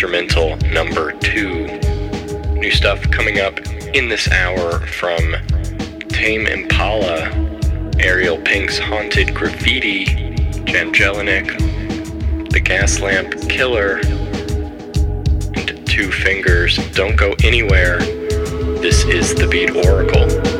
instrumental number two. New stuff coming up in this hour from Tame Impala, Ariel Pink's Haunted Graffiti, Jan The Gaslamp Killer, and Two Fingers Don't Go Anywhere. This is the Beat Oracle.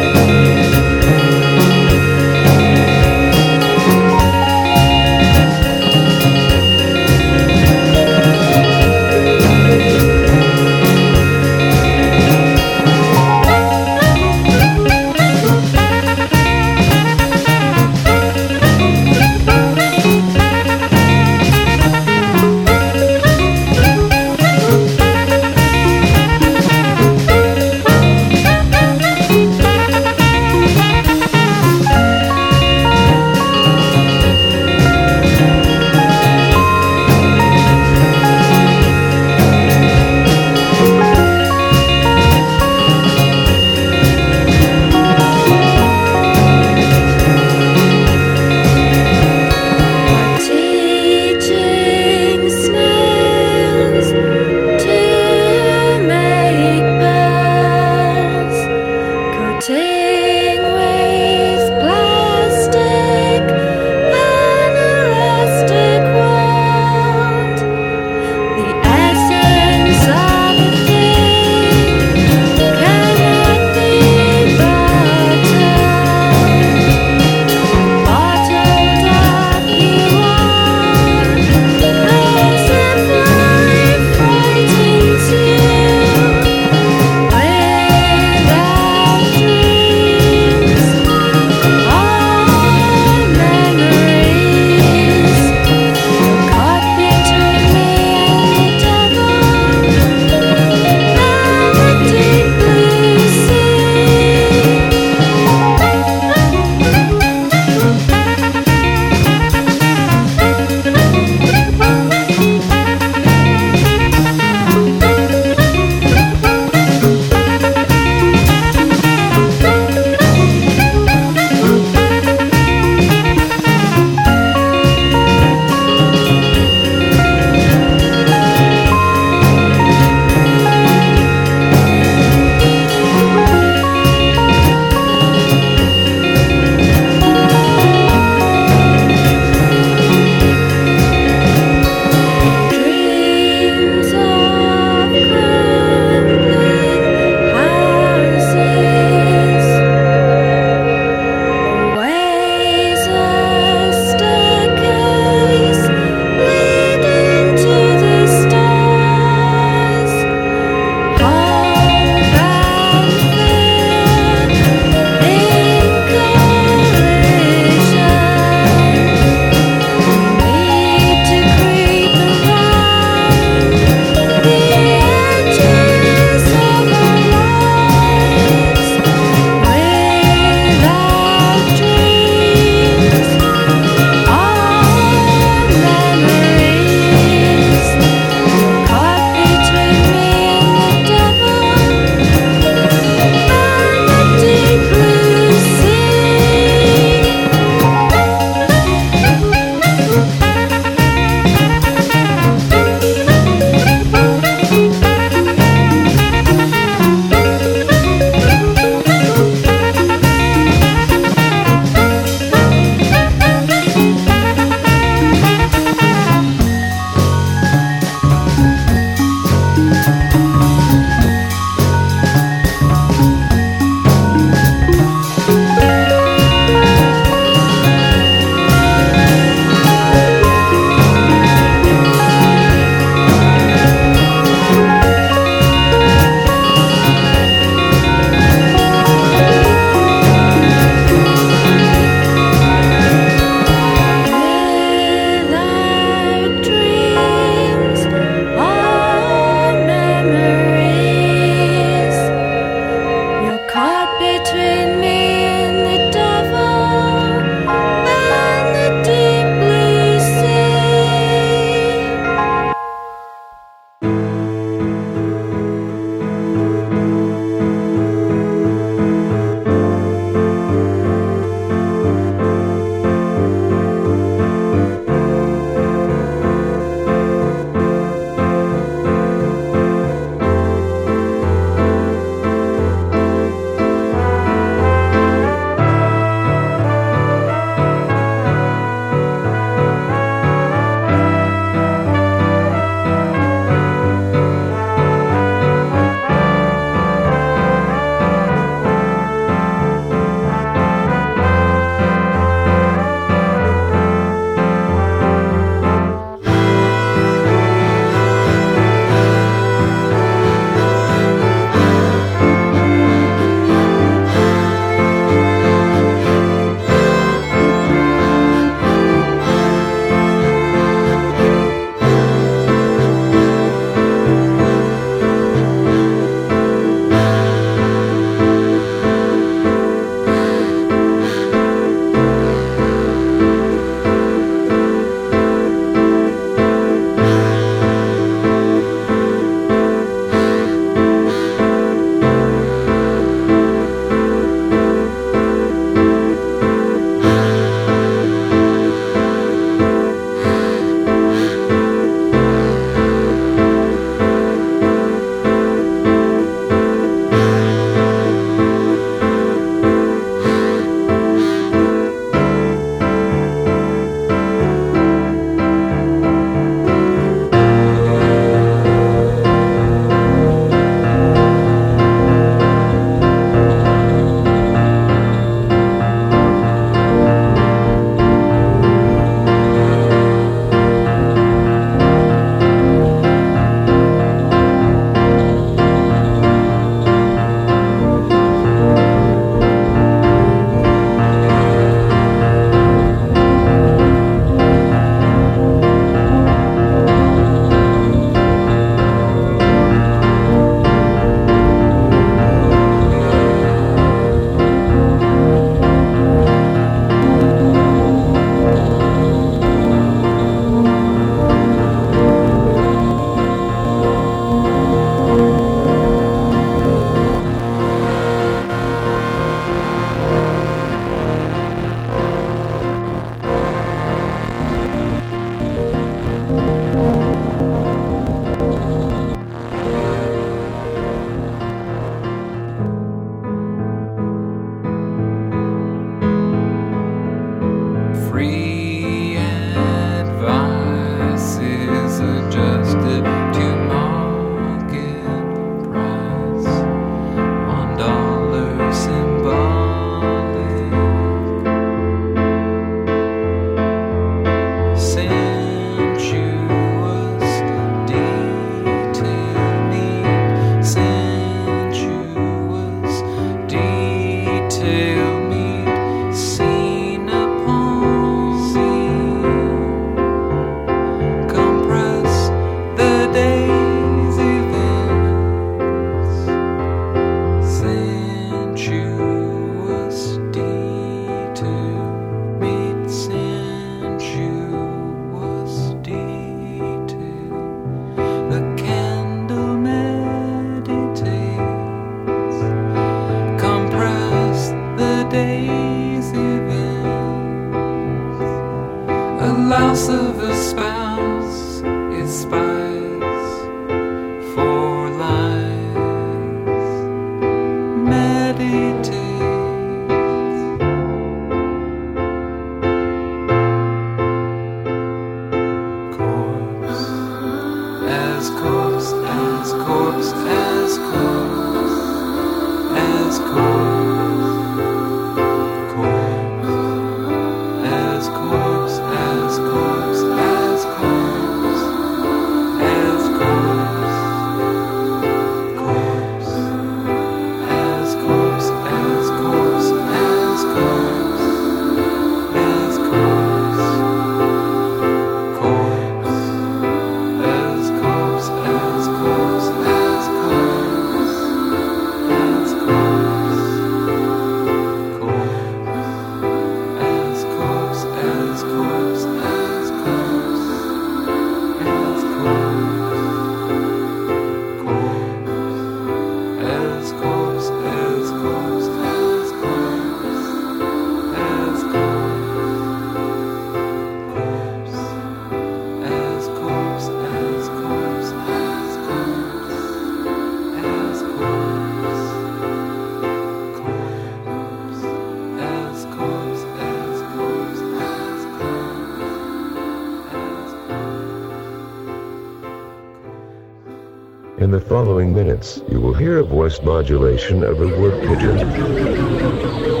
Following minutes, you will hear a voice modulation of a wood pigeon.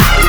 Yeah.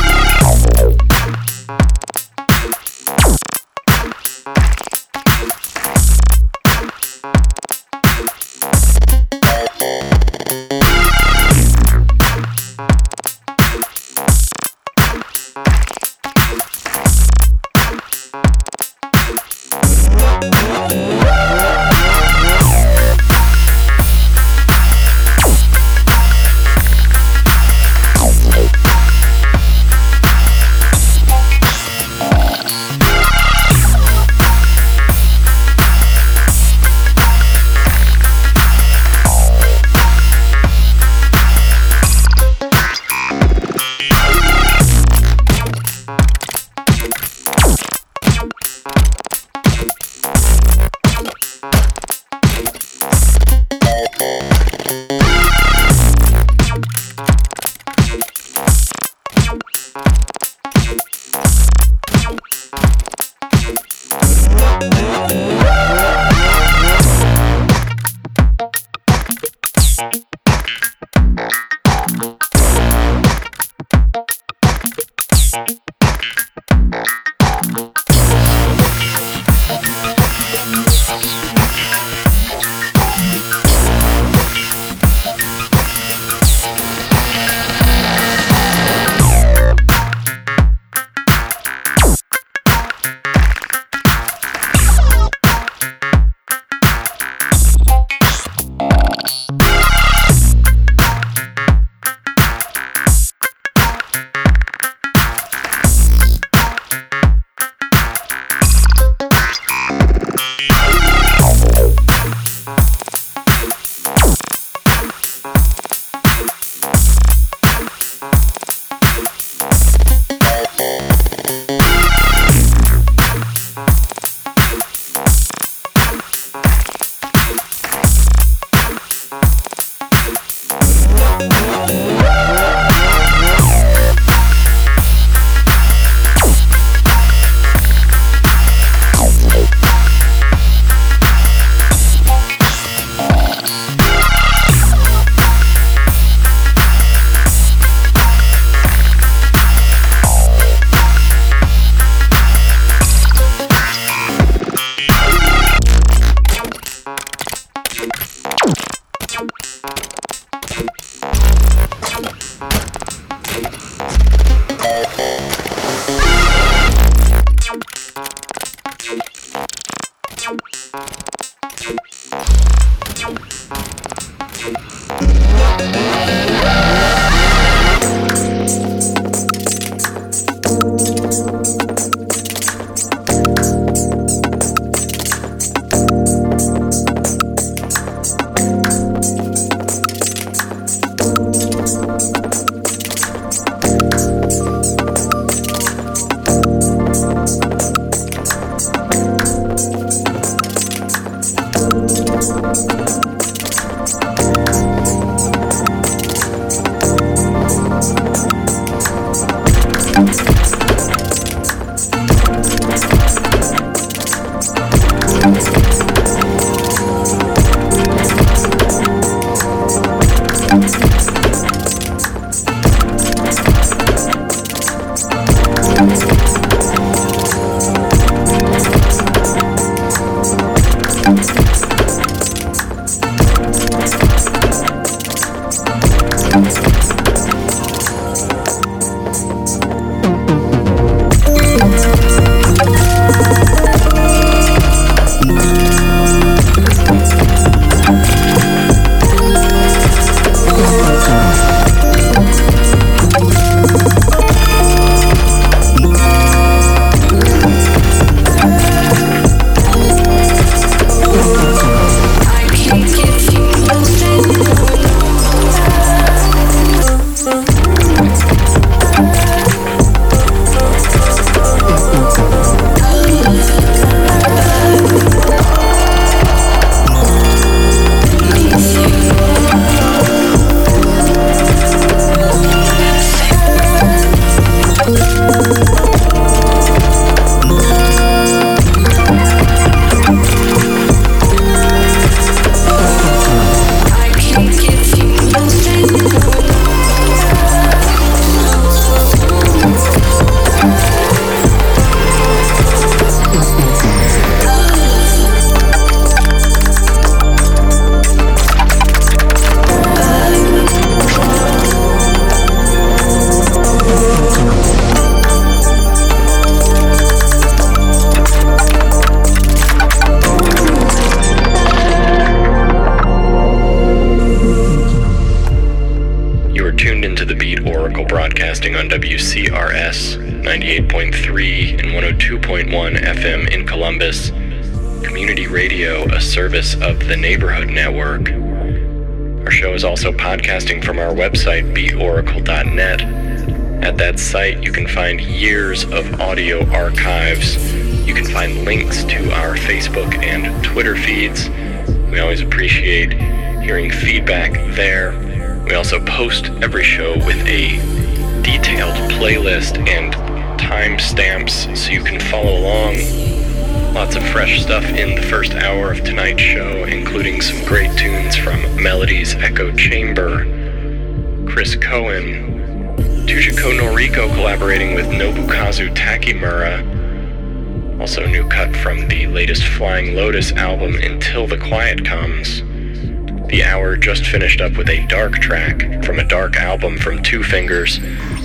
Finished up with a dark track from a dark album from Two Fingers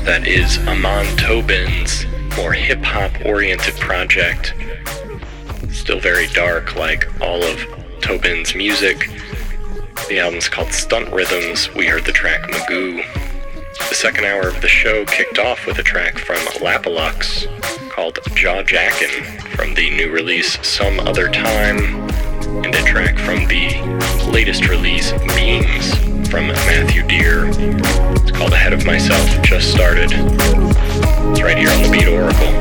that is Amon Tobin's more hip hop oriented project still very dark, like all of Tobin's music. The album's called Stunt Rhythms. We heard the track Magoo. The second hour of the show kicked off with a track from Lapalux called Jaw Jackin' from the new release Some Other Time, and a track from the latest release Beams from Matthew Dear. It's called Ahead of Myself, just started. It's right here on the Beat Oracle.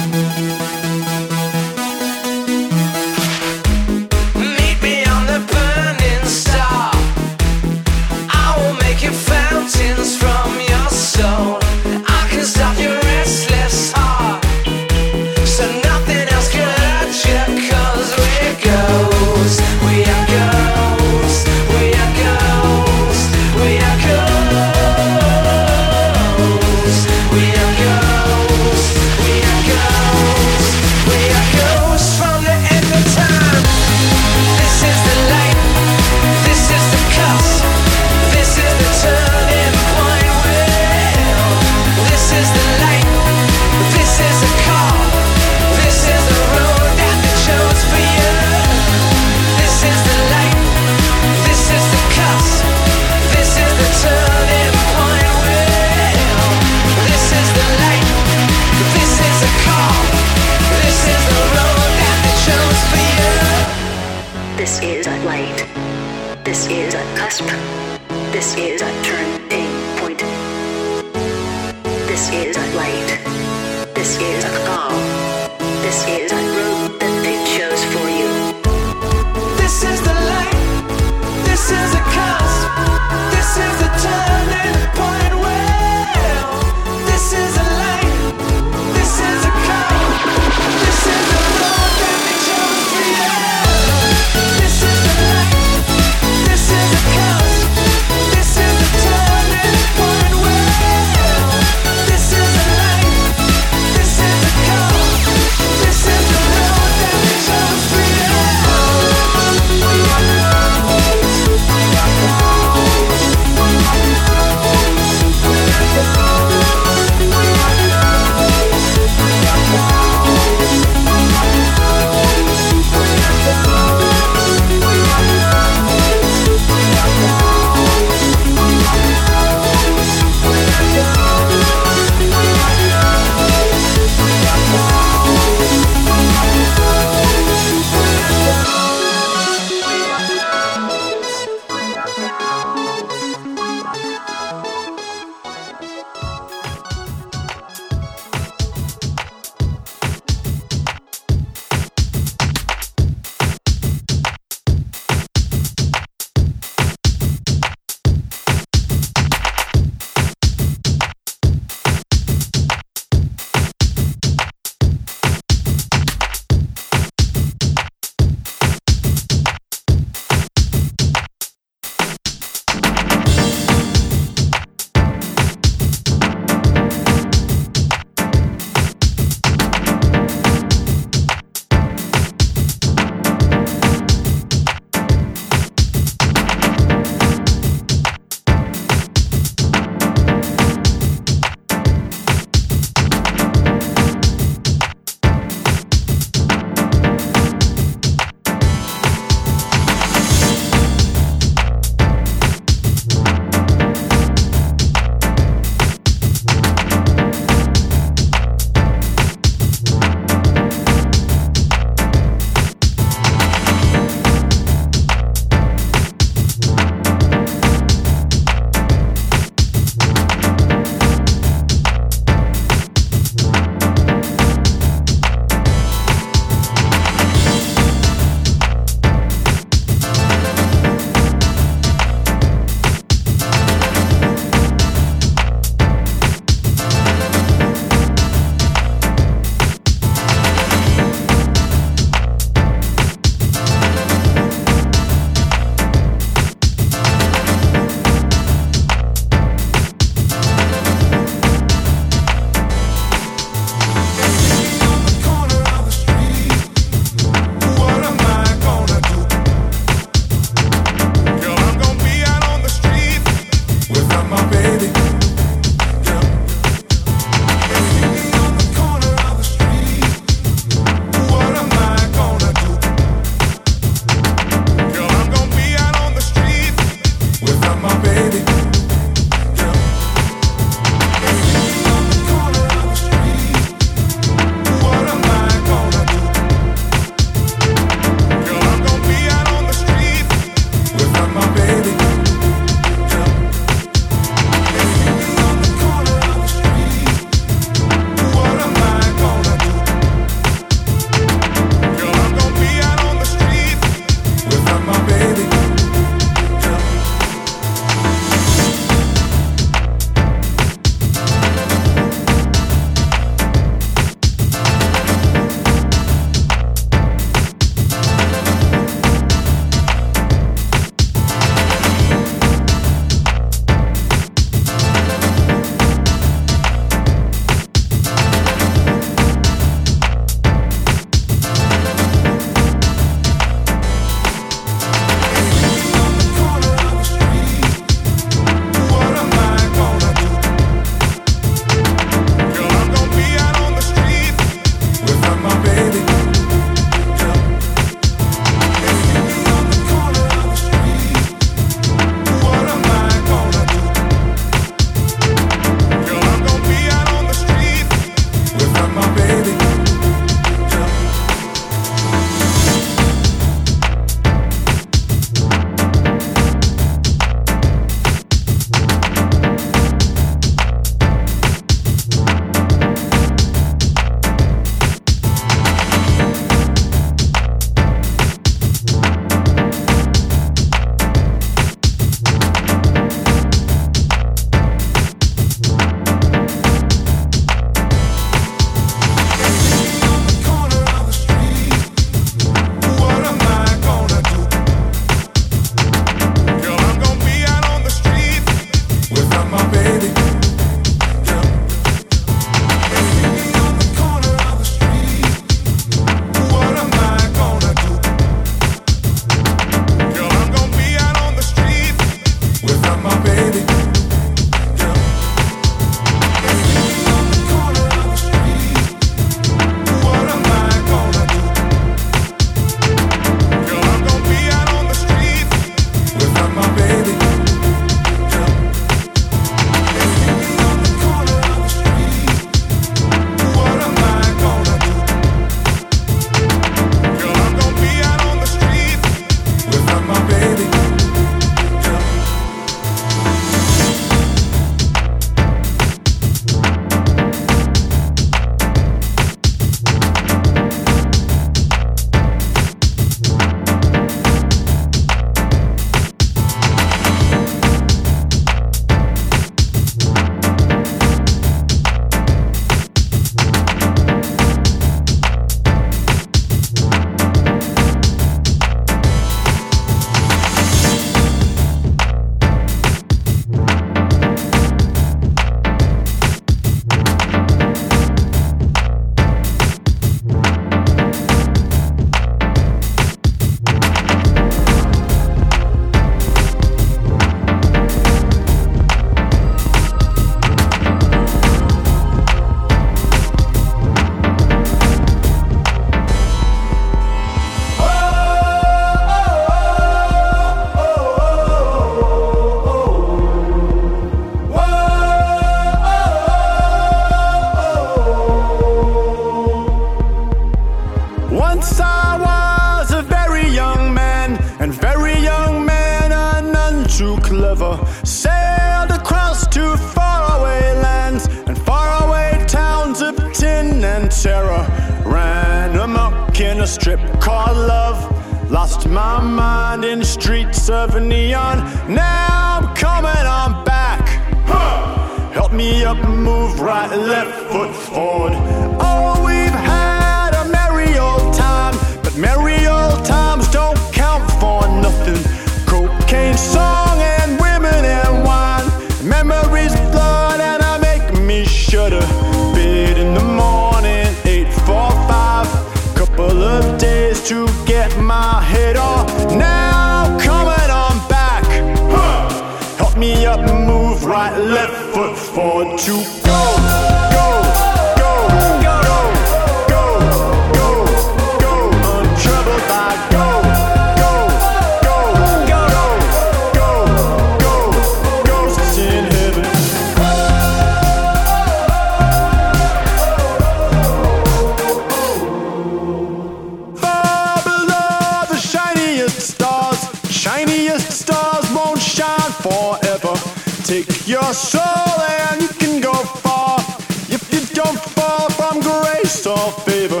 are soul, and you can go far if you don't fall from grace or favor.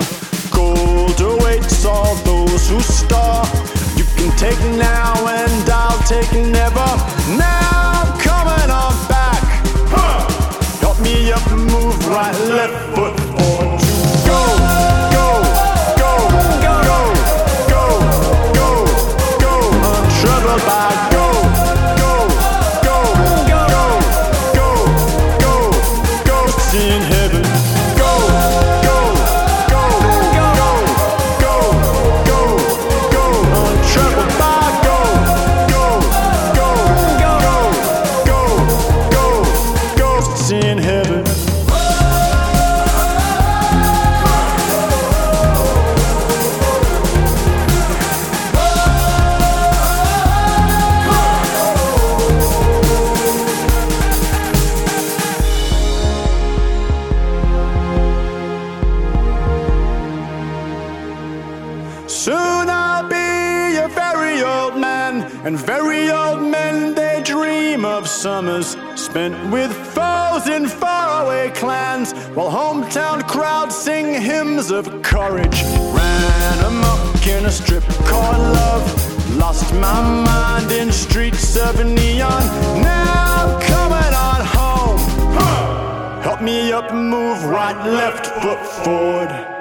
Gold awaits all those who star. You can take now and I'll take never. Now I'm coming on back. Help me up, move right, left. wings of courage. Ran amok in a strip called love. Lost my mind in streets of neon. Now I'm coming on home. Help me up, move right, left foot forward.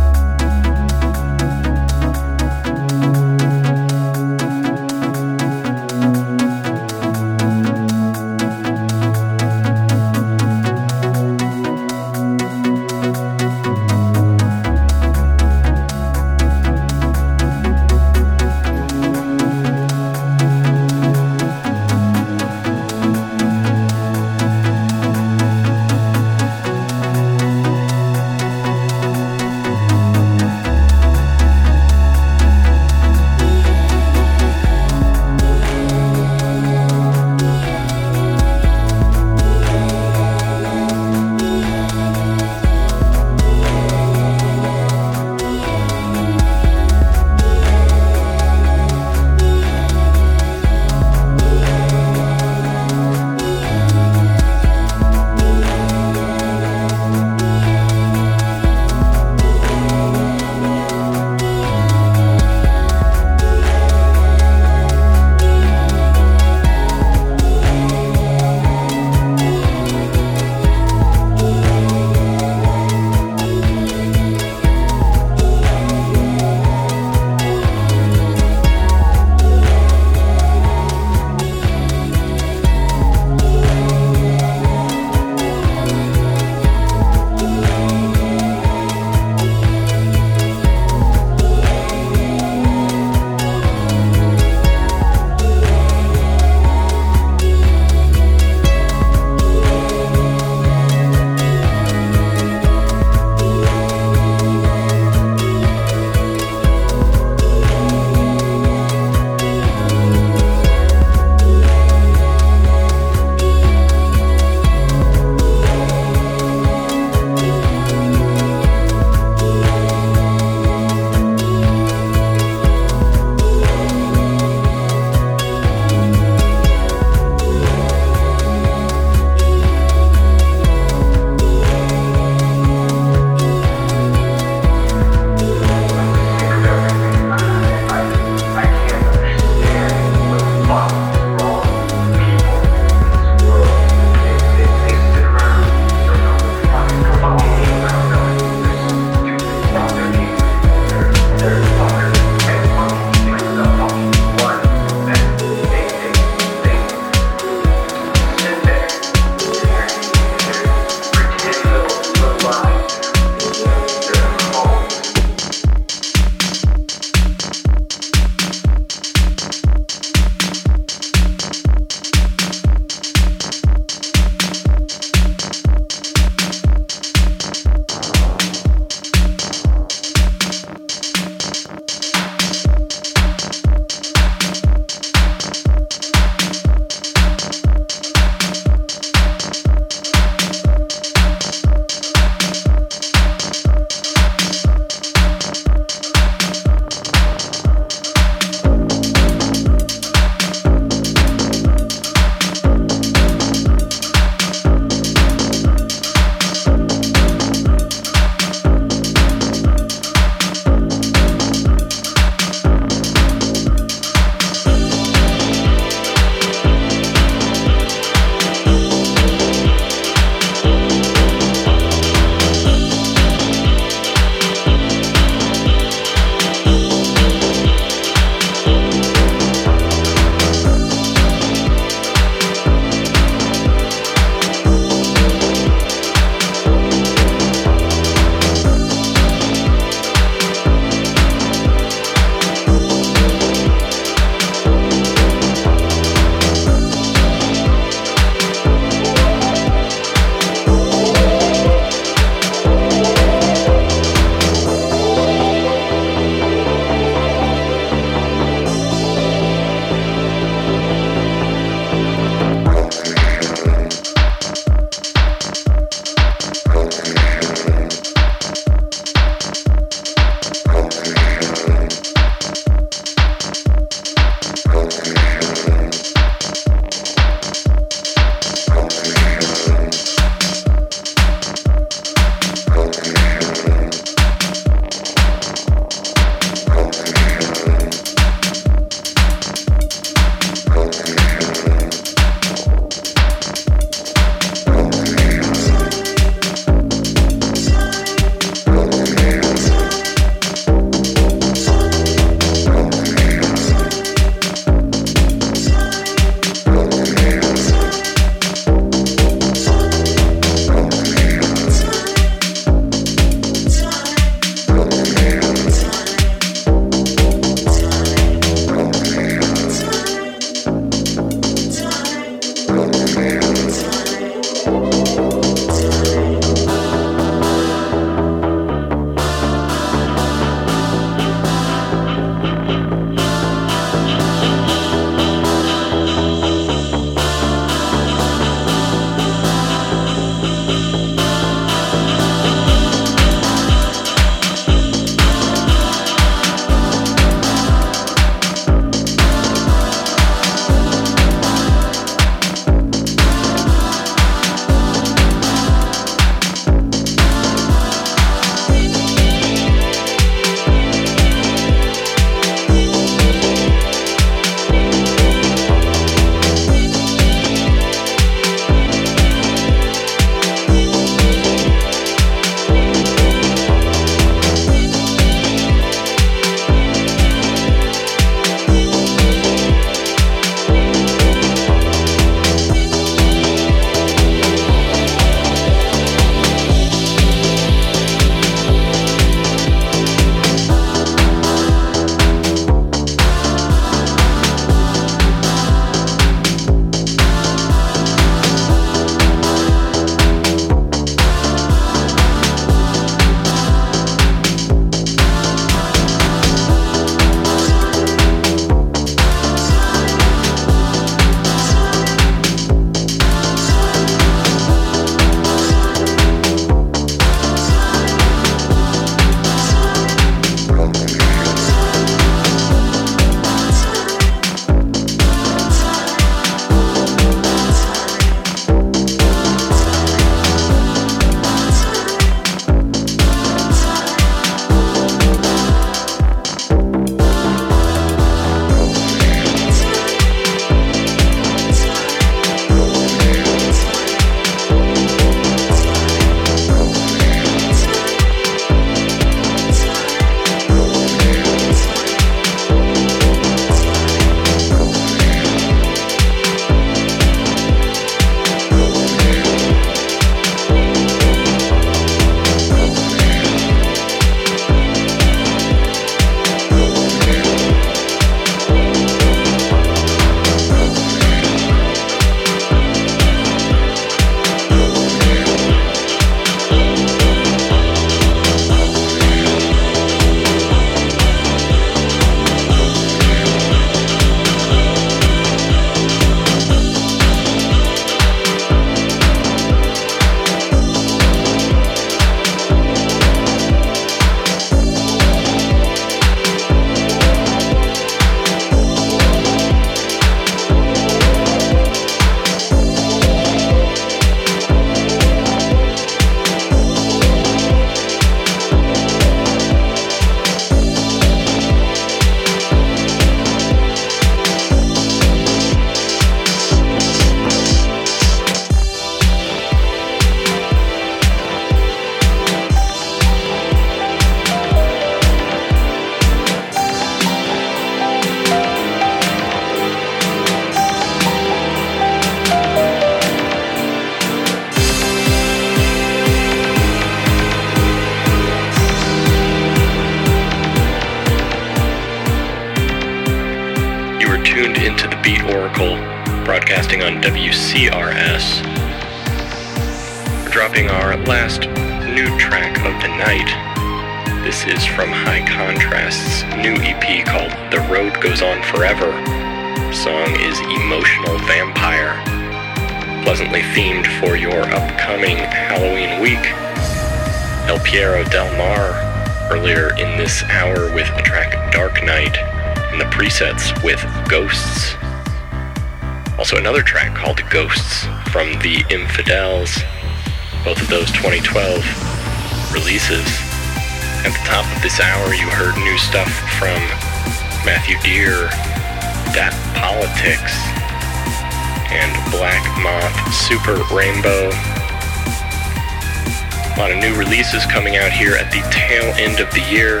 Releases coming out here at the tail end of the year.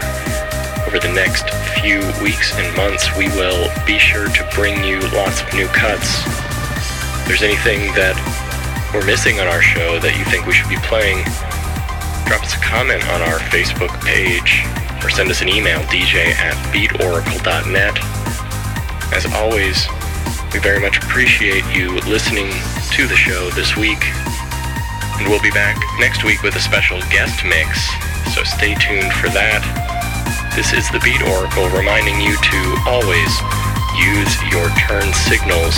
Over the next few weeks and months, we will be sure to bring you lots of new cuts. If there's anything that we're missing on our show that you think we should be playing, drop us a comment on our Facebook page or send us an email, dj at beatoracle.net. As always, we very much appreciate you listening to the show this week. And we'll be back next week with a special guest mix, so stay tuned for that. This is the Beat Oracle reminding you to always use your turn signals.